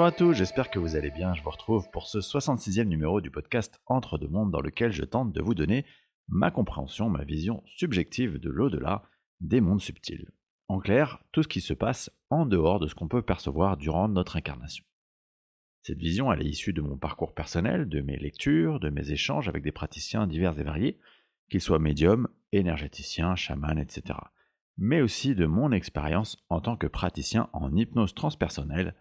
Bonjour à tous, j'espère que vous allez bien. Je vous retrouve pour ce 66e numéro du podcast Entre deux mondes dans lequel je tente de vous donner ma compréhension, ma vision subjective de l'au-delà des mondes subtils. En clair, tout ce qui se passe en dehors de ce qu'on peut percevoir durant notre incarnation. Cette vision, elle est issue de mon parcours personnel, de mes lectures, de mes échanges avec des praticiens divers et variés, qu'ils soient médiums, énergéticiens, chamans, etc. Mais aussi de mon expérience en tant que praticien en hypnose transpersonnelle,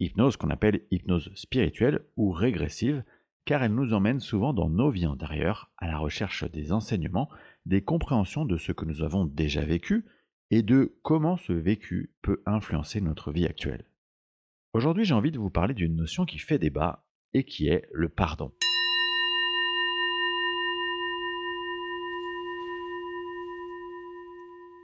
hypnose qu'on appelle hypnose spirituelle ou régressive, car elle nous emmène souvent dans nos vies antérieures à la recherche des enseignements, des compréhensions de ce que nous avons déjà vécu et de comment ce vécu peut influencer notre vie actuelle. Aujourd'hui j'ai envie de vous parler d'une notion qui fait débat et qui est le pardon.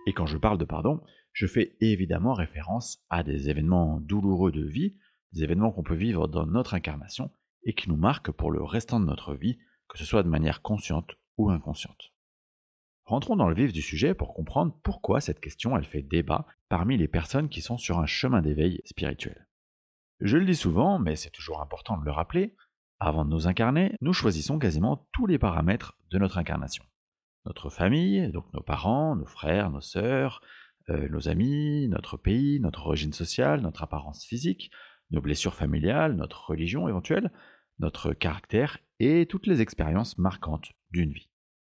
Et quand je parle de pardon, je fais évidemment référence à des événements douloureux de vie, des événements qu'on peut vivre dans notre incarnation et qui nous marquent pour le restant de notre vie, que ce soit de manière consciente ou inconsciente. Rentrons dans le vif du sujet pour comprendre pourquoi cette question fait débat parmi les personnes qui sont sur un chemin d'éveil spirituel. Je le dis souvent, mais c'est toujours important de le rappeler, avant de nous incarner, nous choisissons quasiment tous les paramètres de notre incarnation. Notre famille, donc nos parents, nos frères, nos sœurs, euh, nos amis, notre pays, notre origine sociale, notre apparence physique, nos blessures familiales, notre religion éventuelle, notre caractère et toutes les expériences marquantes d'une vie.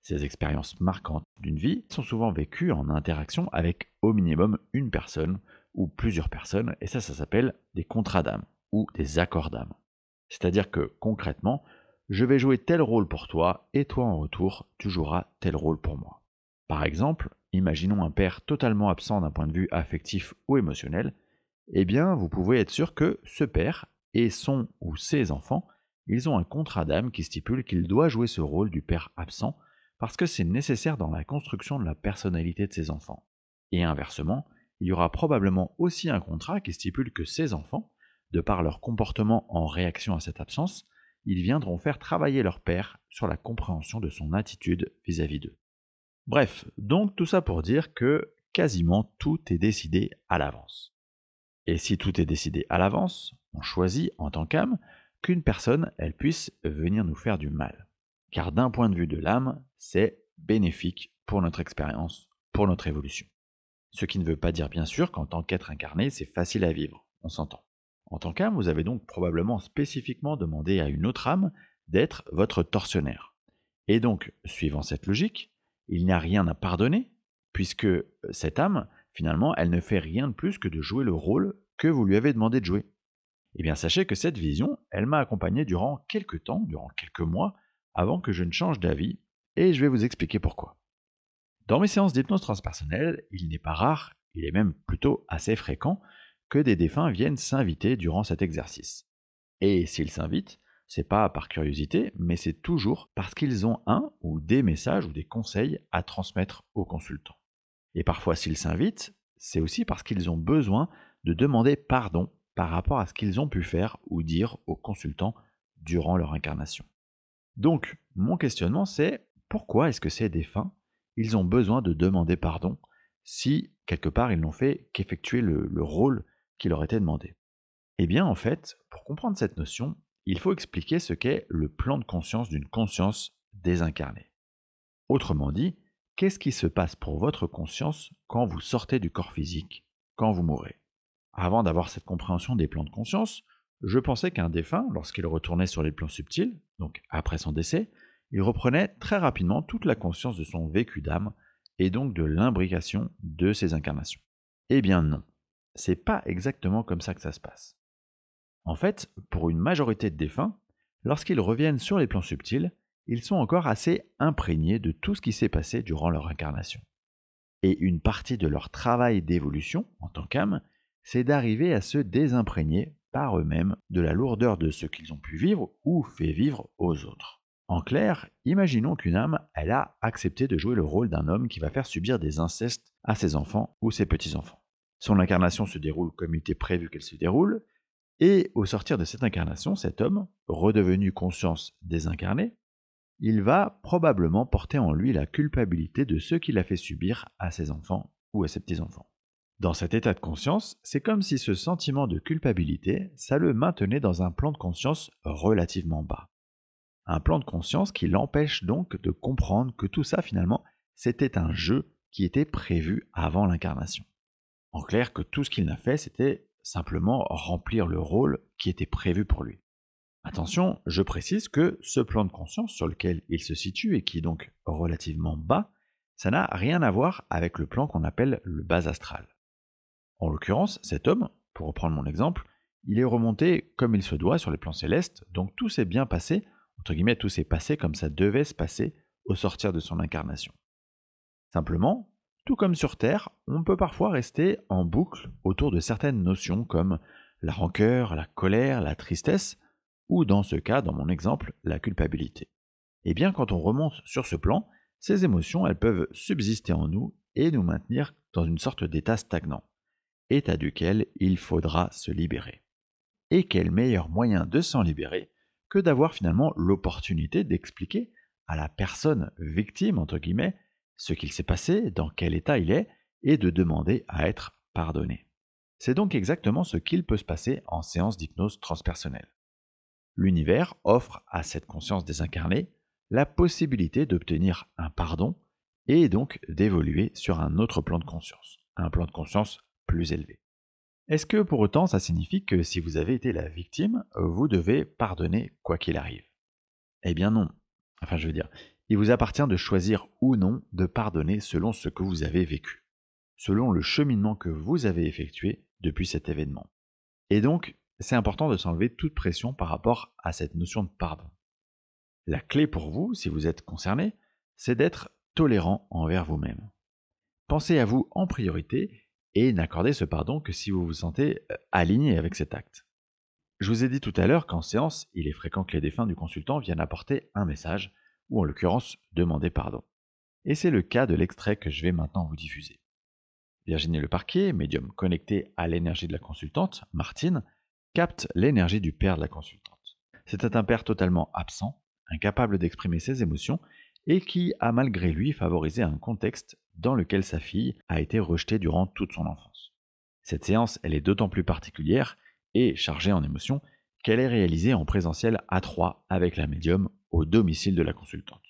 Ces expériences marquantes d'une vie sont souvent vécues en interaction avec au minimum une personne ou plusieurs personnes, et ça, ça s'appelle des contrats d'âme ou des accords d'âme. C'est-à-dire que concrètement, je vais jouer tel rôle pour toi, et toi en retour, tu joueras tel rôle pour moi. Par exemple, imaginons un père totalement absent d'un point de vue affectif ou émotionnel, eh bien, vous pouvez être sûr que ce père et son ou ses enfants, ils ont un contrat d'âme qui stipule qu'il doit jouer ce rôle du père absent parce que c'est nécessaire dans la construction de la personnalité de ses enfants. Et inversement, il y aura probablement aussi un contrat qui stipule que ces enfants, de par leur comportement en réaction à cette absence, ils viendront faire travailler leur père sur la compréhension de son attitude vis-à-vis d'eux. Bref, donc tout ça pour dire que quasiment tout est décidé à l'avance. Et si tout est décidé à l'avance, on choisit en tant qu'âme qu'une personne, elle puisse venir nous faire du mal. Car d'un point de vue de l'âme, c'est bénéfique pour notre expérience, pour notre évolution. Ce qui ne veut pas dire bien sûr qu'en tant qu'être incarné, c'est facile à vivre, on s'entend. En tant qu'âme, vous avez donc probablement spécifiquement demandé à une autre âme d'être votre tortionnaire. Et donc, suivant cette logique, il n'y a rien à pardonner, puisque cette âme, Finalement, elle ne fait rien de plus que de jouer le rôle que vous lui avez demandé de jouer. Eh bien, sachez que cette vision, elle m'a accompagné durant quelques temps, durant quelques mois, avant que je ne change d'avis, et je vais vous expliquer pourquoi. Dans mes séances d'hypnose transpersonnelle, il n'est pas rare, il est même plutôt assez fréquent, que des défunts viennent s'inviter durant cet exercice. Et s'ils s'invitent, c'est pas par curiosité, mais c'est toujours parce qu'ils ont un ou des messages ou des conseils à transmettre aux consultants. Et parfois, s'ils s'invitent, c'est aussi parce qu'ils ont besoin de demander pardon par rapport à ce qu'ils ont pu faire ou dire aux consultants durant leur incarnation. Donc, mon questionnement, c'est pourquoi est-ce que ces défunts, ils ont besoin de demander pardon si, quelque part, ils n'ont fait qu'effectuer le, le rôle qui leur était demandé? Eh bien, en fait, pour comprendre cette notion, il faut expliquer ce qu'est le plan de conscience d'une conscience désincarnée. Autrement dit, Qu'est-ce qui se passe pour votre conscience quand vous sortez du corps physique, quand vous mourrez? Avant d'avoir cette compréhension des plans de conscience, je pensais qu'un défunt, lorsqu'il retournait sur les plans subtils, donc après son décès, il reprenait très rapidement toute la conscience de son vécu d'âme et donc de l'imbrication de ses incarnations. Eh bien non, c'est pas exactement comme ça que ça se passe. En fait, pour une majorité de défunts, lorsqu'ils reviennent sur les plans subtils, ils sont encore assez imprégnés de tout ce qui s'est passé durant leur incarnation. Et une partie de leur travail d'évolution en tant qu'âme, c'est d'arriver à se désimprégner par eux-mêmes de la lourdeur de ce qu'ils ont pu vivre ou fait vivre aux autres. En clair, imaginons qu'une âme, elle a accepté de jouer le rôle d'un homme qui va faire subir des incestes à ses enfants ou ses petits-enfants. Son incarnation se déroule comme il était prévu qu'elle se déroule, et au sortir de cette incarnation, cet homme, redevenu conscience désincarnée, il va probablement porter en lui la culpabilité de ce qu'il a fait subir à ses enfants ou à ses petits-enfants. Dans cet état de conscience, c'est comme si ce sentiment de culpabilité, ça le maintenait dans un plan de conscience relativement bas. Un plan de conscience qui l'empêche donc de comprendre que tout ça finalement, c'était un jeu qui était prévu avant l'incarnation. En clair, que tout ce qu'il n'a fait, c'était simplement remplir le rôle qui était prévu pour lui. Attention, je précise que ce plan de conscience sur lequel il se situe et qui est donc relativement bas, ça n'a rien à voir avec le plan qu'on appelle le bas astral. En l'occurrence, cet homme, pour reprendre mon exemple, il est remonté comme il se doit sur les plans célestes, donc tout s'est bien passé, entre guillemets, tout s'est passé comme ça devait se passer au sortir de son incarnation. Simplement, tout comme sur Terre, on peut parfois rester en boucle autour de certaines notions comme la rancœur, la colère, la tristesse, ou dans ce cas, dans mon exemple, la culpabilité. Eh bien quand on remonte sur ce plan, ces émotions, elles peuvent subsister en nous et nous maintenir dans une sorte d'état stagnant, état duquel il faudra se libérer. Et quel meilleur moyen de s'en libérer que d'avoir finalement l'opportunité d'expliquer à la personne victime, entre guillemets, ce qu'il s'est passé, dans quel état il est, et de demander à être pardonné. C'est donc exactement ce qu'il peut se passer en séance d'hypnose transpersonnelle. L'univers offre à cette conscience désincarnée la possibilité d'obtenir un pardon et donc d'évoluer sur un autre plan de conscience, un plan de conscience plus élevé. Est-ce que pour autant ça signifie que si vous avez été la victime, vous devez pardonner quoi qu'il arrive? Eh bien non. Enfin je veux dire, il vous appartient de choisir ou non de pardonner selon ce que vous avez vécu, selon le cheminement que vous avez effectué depuis cet événement. Et donc, c'est important de s'enlever toute pression par rapport à cette notion de pardon. La clé pour vous, si vous êtes concerné, c'est d'être tolérant envers vous-même. Pensez à vous en priorité et n'accordez ce pardon que si vous vous sentez euh, aligné avec cet acte. Je vous ai dit tout à l'heure qu'en séance, il est fréquent que les défunts du consultant viennent apporter un message, ou en l'occurrence demander pardon. Et c'est le cas de l'extrait que je vais maintenant vous diffuser. Virginie Leparquet, médium connecté à l'énergie de la consultante, Martine, capte l'énergie du père de la consultante. C'était un père totalement absent, incapable d'exprimer ses émotions, et qui a malgré lui favorisé un contexte dans lequel sa fille a été rejetée durant toute son enfance. Cette séance, elle est d'autant plus particulière et chargée en émotions qu'elle est réalisée en présentiel à 3 avec la médium au domicile de la consultante.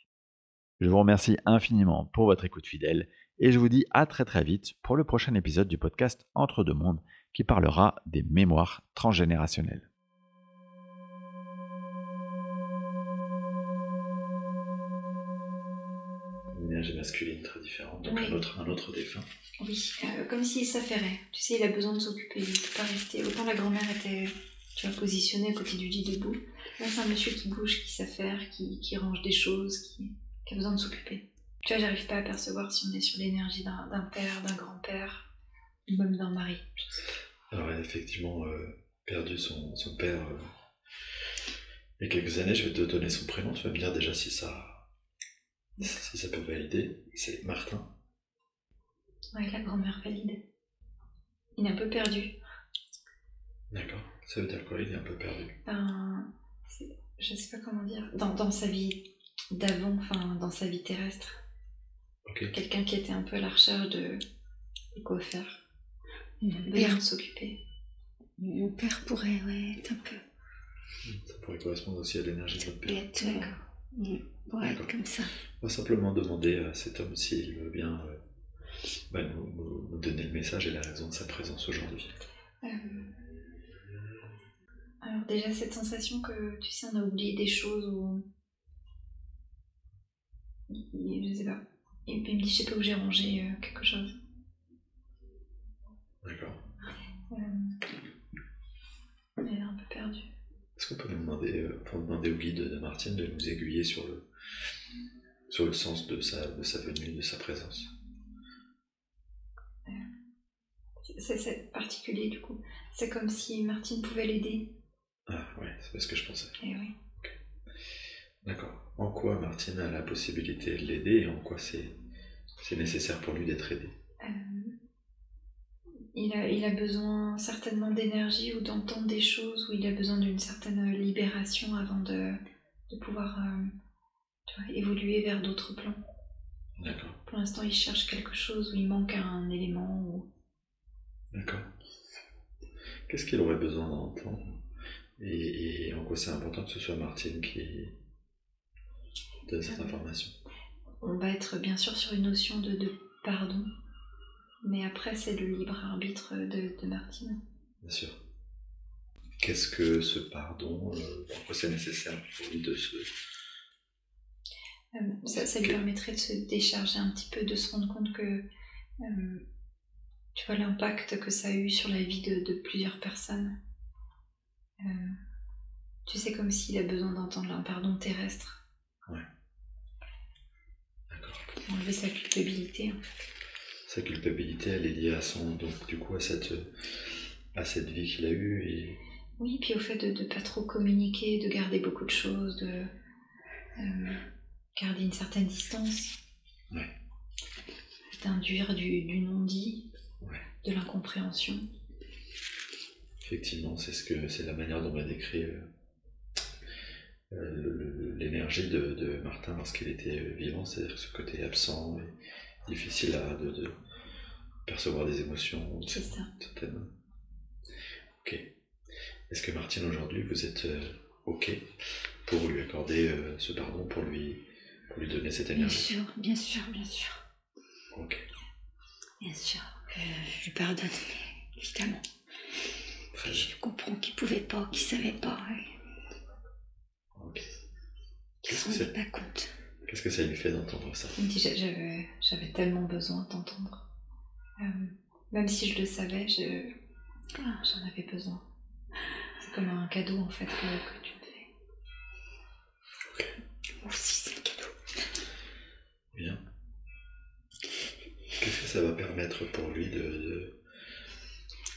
Je vous remercie infiniment pour votre écoute fidèle et je vous dis à très très vite pour le prochain épisode du podcast Entre deux mondes qui parlera des mémoires transgénérationnelles. Une énergie masculine très différente, donc un, autre, un autre défunt. Oui, euh, comme s'il s'affairait. Tu sais, il a besoin de s'occuper, il ne peut pas rester. Autant la grand-mère était tu vois, positionné à côté du lit debout. Là, c'est un monsieur qui bouge, qui s'affaire, qui, qui, range des choses, qui, qui a besoin de s'occuper. Tu vois, j'arrive pas à percevoir si on est sur l'énergie d'un père, d'un grand-père, même d'un mari. Alors, elle a effectivement euh, perdu son, son père euh, il y a quelques années. Je vais te donner son prénom, tu vas me dire déjà si ça, si ça peut valider. C'est Martin. Ouais, la grand-mère valide. Il est un peu perdu. D'accord. Ça veut dire quoi? Il est un peu perdu ben, Je sais pas comment dire. Dans, dans sa vie d'avant, enfin, dans sa vie terrestre. Quelqu'un qui était un peu à la recherche de, de quoi faire. De s'occuper. Mon père pourrait, ouais, être un peu. Ça pourrait correspondre aussi à l'énergie de votre père. Être comme ça. On va simplement demander à cet homme s'il veut bien euh, bah, nous, nous, donner le message et la raison de sa présence aujourd'hui. Euh, alors déjà cette sensation que tu sais on a oublié des choses ou je sais pas. Et puis il me dit je sais pas où j'ai rangé euh, quelque chose. D'accord. Euh, elle est un peu perdue. Est-ce qu'on peut demander, euh, demander au guide de Martine de nous aiguiller sur le, sur le sens de sa, de sa venue, de sa présence? C'est particulier du coup. C'est comme si Martine pouvait l'aider ah ouais, c'est ce que je pensais. Eh oui. D'accord. En quoi Martine a la possibilité de l'aider et en quoi c'est, c'est nécessaire pour lui d'être aidé? Euh, il, a, il a besoin certainement d'énergie ou d'entendre des choses, ou il a besoin d'une certaine libération avant de, de pouvoir euh, évoluer vers d'autres plans. D'accord. Pour l'instant, il cherche quelque chose où il manque un élément ou D'accord. Qu'est-ce qu'il aurait besoin d'entendre? Et, et en quoi c'est important que ce soit Martine qui donne cette information? On va être bien sûr sur une notion de, de pardon, mais après c'est le libre arbitre de, de Martine. Bien sûr. Qu'est-ce que ce pardon euh, Pourquoi c'est nécessaire pour lui de se. Euh, ça, ça lui permettrait de se décharger un petit peu, de se rendre compte que euh, tu vois l'impact que ça a eu sur la vie de, de plusieurs personnes. Euh, tu sais, comme s'il a besoin d'entendre un pardon terrestre, D'accord. pour enlever sa culpabilité. en fait. Sa culpabilité, elle est liée à son. Donc, du coup, à cette, à cette vie qu'il a eue et. Oui, puis au fait de ne pas trop communiquer, de garder beaucoup de choses, de euh, garder une certaine distance, Ouais. d'induire du, du non-dit, Ouais. de l'incompréhension. Effectivement, c'est ce que c'est la manière dont on a décrit euh, l'énergie de, de Martin lorsqu'il était euh, vivant, c'est-à-dire ce côté absent et difficile à de, de percevoir des émotions, C'est ça. certaines. Ok. Est-ce que Martine aujourd'hui vous êtes euh, ok pour lui accorder euh, ce pardon, pour lui pour lui donner cette Bien énergie? sûr, bien sûr, bien sûr. Ok. Bien sûr. que je lui pardonne, mais évidemment. Très bien. Je comprends qu'il pouvait pas, qu'il savait pas, Ok. qu'il c'est rendait pas compte. Qu'est-ce que ça lui fait d'entendre ça? Il me dit, j'a- j'avais, tellement besoin d'entendre. Euh, même si je le savais, je, Ah, j'en avais besoin. C'est comme un cadeau en fait que, que tu me fais. moi aussi, c'est le cadeau. Bien. Qu'est-ce que ça va permettre pour lui de de-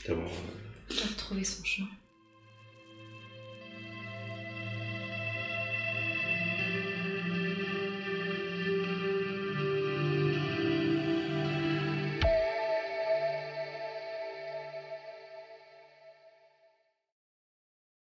d'avoir euh, De retrouver son chemin.